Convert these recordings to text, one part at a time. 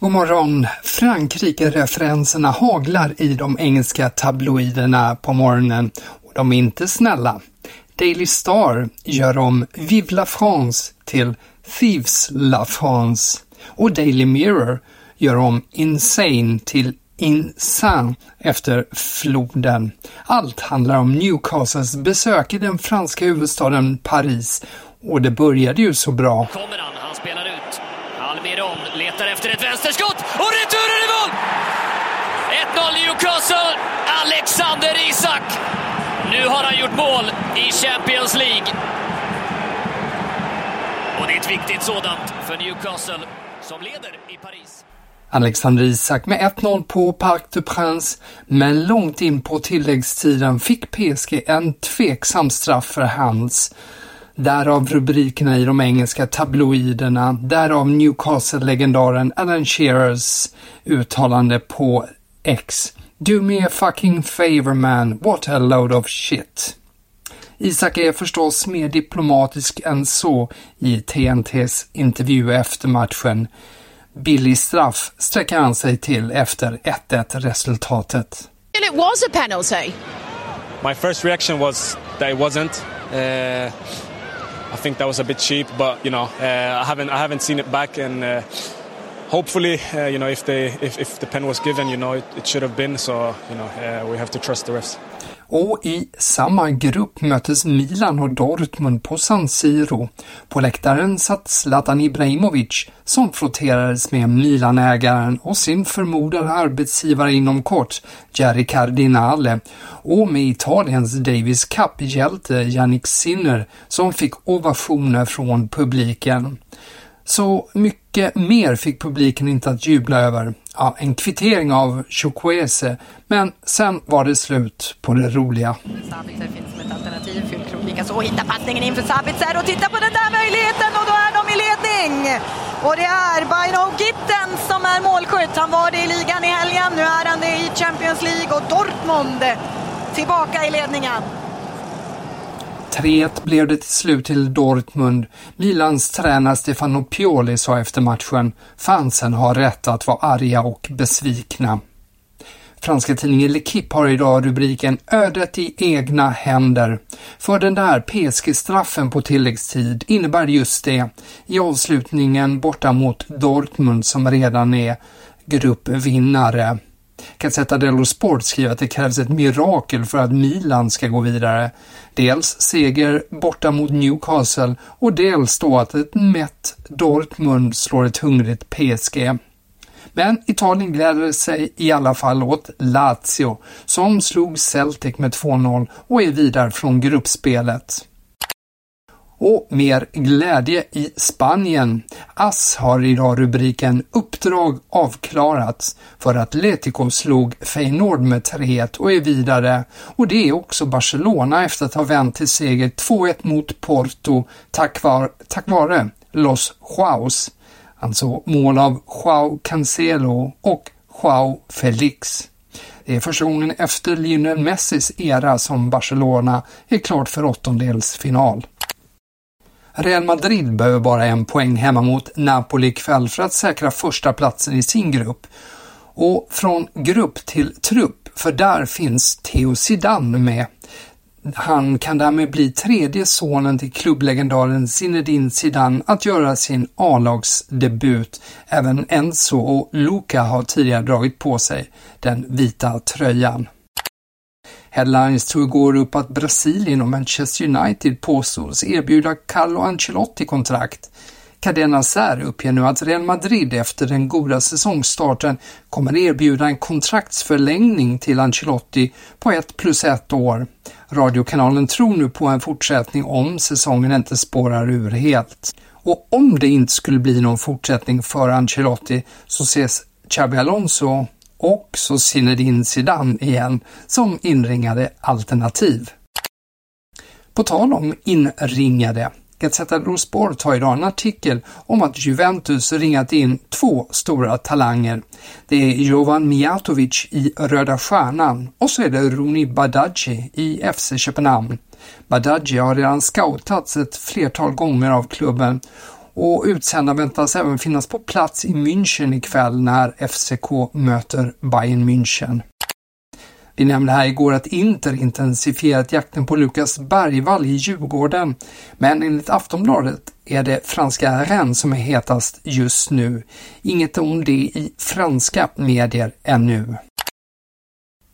God morgon! Frankrike-referenserna haglar i de engelska tabloiderna på morgonen och de är inte snälla. Daily Star gör om Vive la France till Thieves la France och Daily Mirror gör om Insane till Insane efter floden. Allt handlar om Newcastles besök i den franska huvudstaden Paris och det började ju så bra. Kommer han, han spelar ut. Almiron letar efter ett vänsterskott och returen i mål! 1-0 Newcastle, Alexander Isak. Nu har han gjort mål i Champions League. Och det är ett viktigt sådant för Newcastle som leder i Paris. Alexander Isak med 1-0 på Parc des Princes, men långt in på tilläggstiden fick PSG en tveksam straff för hands. Därav rubrikerna i de engelska tabloiderna, därav Newcastle-legendaren Alan Shearers uttalande på X. Do me a fucking favor man, what a load of shit. Isak är förstås mer diplomatisk än så i TNTs intervju efter matchen. Billig straff sträcker han sig till efter 1-1 resultatet. It was a penalty. My first reaction was that it wasn't. Uh, I think that was a bit cheap, but you know, uh, I haven't I haven't seen it back, and uh, hopefully, uh, you know, if they if, if the pen was given, you know, it, it should have been. So you know, uh, we have to trust the refs. Och i samma grupp möttes Milan och Dortmund på San Siro. På läktaren satt Zlatan Ibrahimovic som frotterades med Milanägaren och sin förmodade arbetsgivare inom kort, Jerry Cardinale, och med Italiens Davis Cup-hjälte Yannick Sinner som fick ovationer från publiken. Så mycket mer fick publiken inte att jubla över. Ja, en kvittering av Chukwese, men sen var det slut på det roliga. Sabitzer finns som ett alternativ. Fyllkrok likaså hittar passningen inför Sabitzer och titta på den där möjligheten och då är de i ledning! Och det är Baino Gittens som är målskytt. Han var det i ligan i helgen, nu är han det i Champions League och Dortmund tillbaka i ledningen. 3-1 blev det till slut till Dortmund. Milans tränare Stefano Pioli sa efter matchen, fansen har rätt att vara arga och besvikna. Franska tidningen L'Equipe har idag rubriken Ödet i egna händer. För den där PSG-straffen på tilläggstid innebär just det. I avslutningen borta mot Dortmund som redan är gruppvinnare. Gazzetta dello Sport skriver att det krävs ett mirakel för att Milan ska gå vidare. Dels seger borta mot Newcastle och dels då att ett mätt Dortmund slår ett hungrigt PSG. Men Italien gläder sig i alla fall åt Lazio som slog Celtic med 2-0 och är vidare från gruppspelet. Och mer glädje i Spanien. AS har idag rubriken Uppdrag avklarats för Atletico slog Feyenoord med 3-1 och är vidare. Och det är också Barcelona efter att ha vänt till seger 2-1 mot Porto tack, var, tack vare Los Joaos, alltså mål av Joao Cancelo och Joao Felix. Det är första gången efter Lionel Messis era som Barcelona är klart för åttondelsfinal. Real Madrid behöver bara en poäng hemma mot Napoli ikväll för att säkra första platsen i sin grupp. Och från grupp till trupp, för där finns Theo Zidane med. Han kan därmed bli tredje sonen till klubblegendaren Zinedine Zidane att göra sin A-lagsdebut. Även Enzo och Luca har tidigare dragit på sig den vita tröjan. Headlines tog igår upp att Brasilien och Manchester United påstås erbjuda Carlo Ancelotti kontrakt. Cadena Ser uppger nu att Real Madrid efter den goda säsongstarten kommer erbjuda en kontraktsförlängning till Ancelotti på ett plus ett år. Radiokanalen tror nu på en fortsättning om säsongen inte spårar ur helt. Och om det inte skulle bli någon fortsättning för Ancelotti så ses Xabi Alonso och så Zinedine Zidane igen som inringade alternativ. På tal om inringade, Gazzetta dello Sport har idag en artikel om att Juventus ringat in två stora talanger. Det är Jovan Mijatovic i Röda Stjärnan och så är det Roni Badaji i FC Köpenhamn. Badaji har redan scoutats ett flertal gånger av klubben och utsända väntas även finnas på plats i München ikväll när FCK möter Bayern München. Vi nämnde här igår att Inter intensifierat jakten på Lukas Bergvall i Djurgården, men enligt Aftonbladet är det franska Rennes som är hetast just nu. Inget om det i franska medier ännu.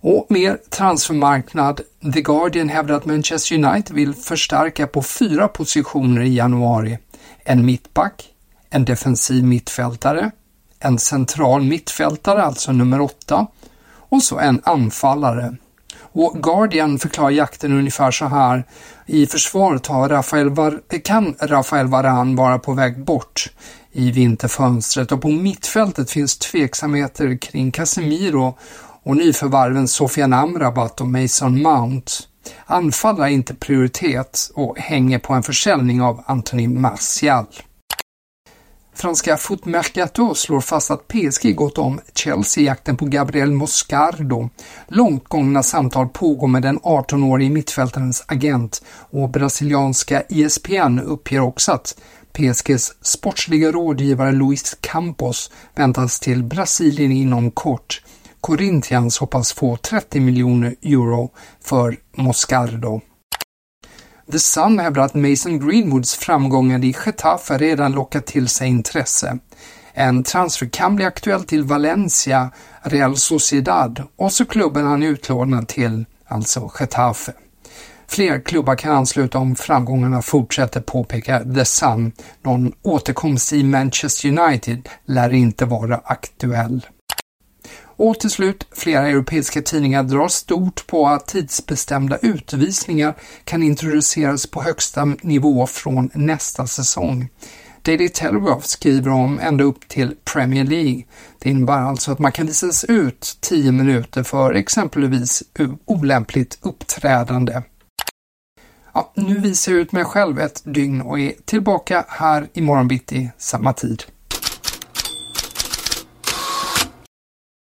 Och mer transfermarknad. The Guardian hävdar att Manchester United vill förstärka på fyra positioner i januari en mittback, en defensiv mittfältare, en central mittfältare, alltså nummer åtta, och så en anfallare. Och Guardian förklarar jakten ungefär så här. I försvaret har Rafael Var kan Rafael Varan vara på väg bort i vinterfönstret och på mittfältet finns tveksamheter kring Casemiro och nyförvärven Sofian Amrabat och Mason Mount. Anfall är inte prioritet och hänger på en försäljning av Anthony Martial. Franska Foot Mercato slår fast att PSG gått om Chelsea i jakten på Gabriel Moscardo. Långt gångna samtal pågår med den 18-årige mittfältarens agent och brasilianska ESPN uppger också att PSGs sportsliga rådgivare Luis Campos väntas till Brasilien inom kort. Corinthians hoppas få 30 miljoner euro för Moscardo. The Sun hävdar att Mason Greenwoods framgångar i Getafe redan lockat till sig intresse. En transfer kan bli aktuell till Valencia, Real Sociedad och så klubben han är utlånad till, alltså Getafe. Fler klubbar kan ansluta om framgångarna fortsätter, påpekar The Sun. Någon återkomst i Manchester United lär inte vara aktuell. Och till slut, flera europeiska tidningar drar stort på att tidsbestämda utvisningar kan introduceras på högsta nivå från nästa säsong. Daily Telegraph skriver om ända upp till Premier League. Det innebär alltså att man kan visas ut 10 minuter för exempelvis olämpligt uppträdande. Ja, nu visar jag ut mig själv ett dygn och är tillbaka här imorgon bitti samma tid.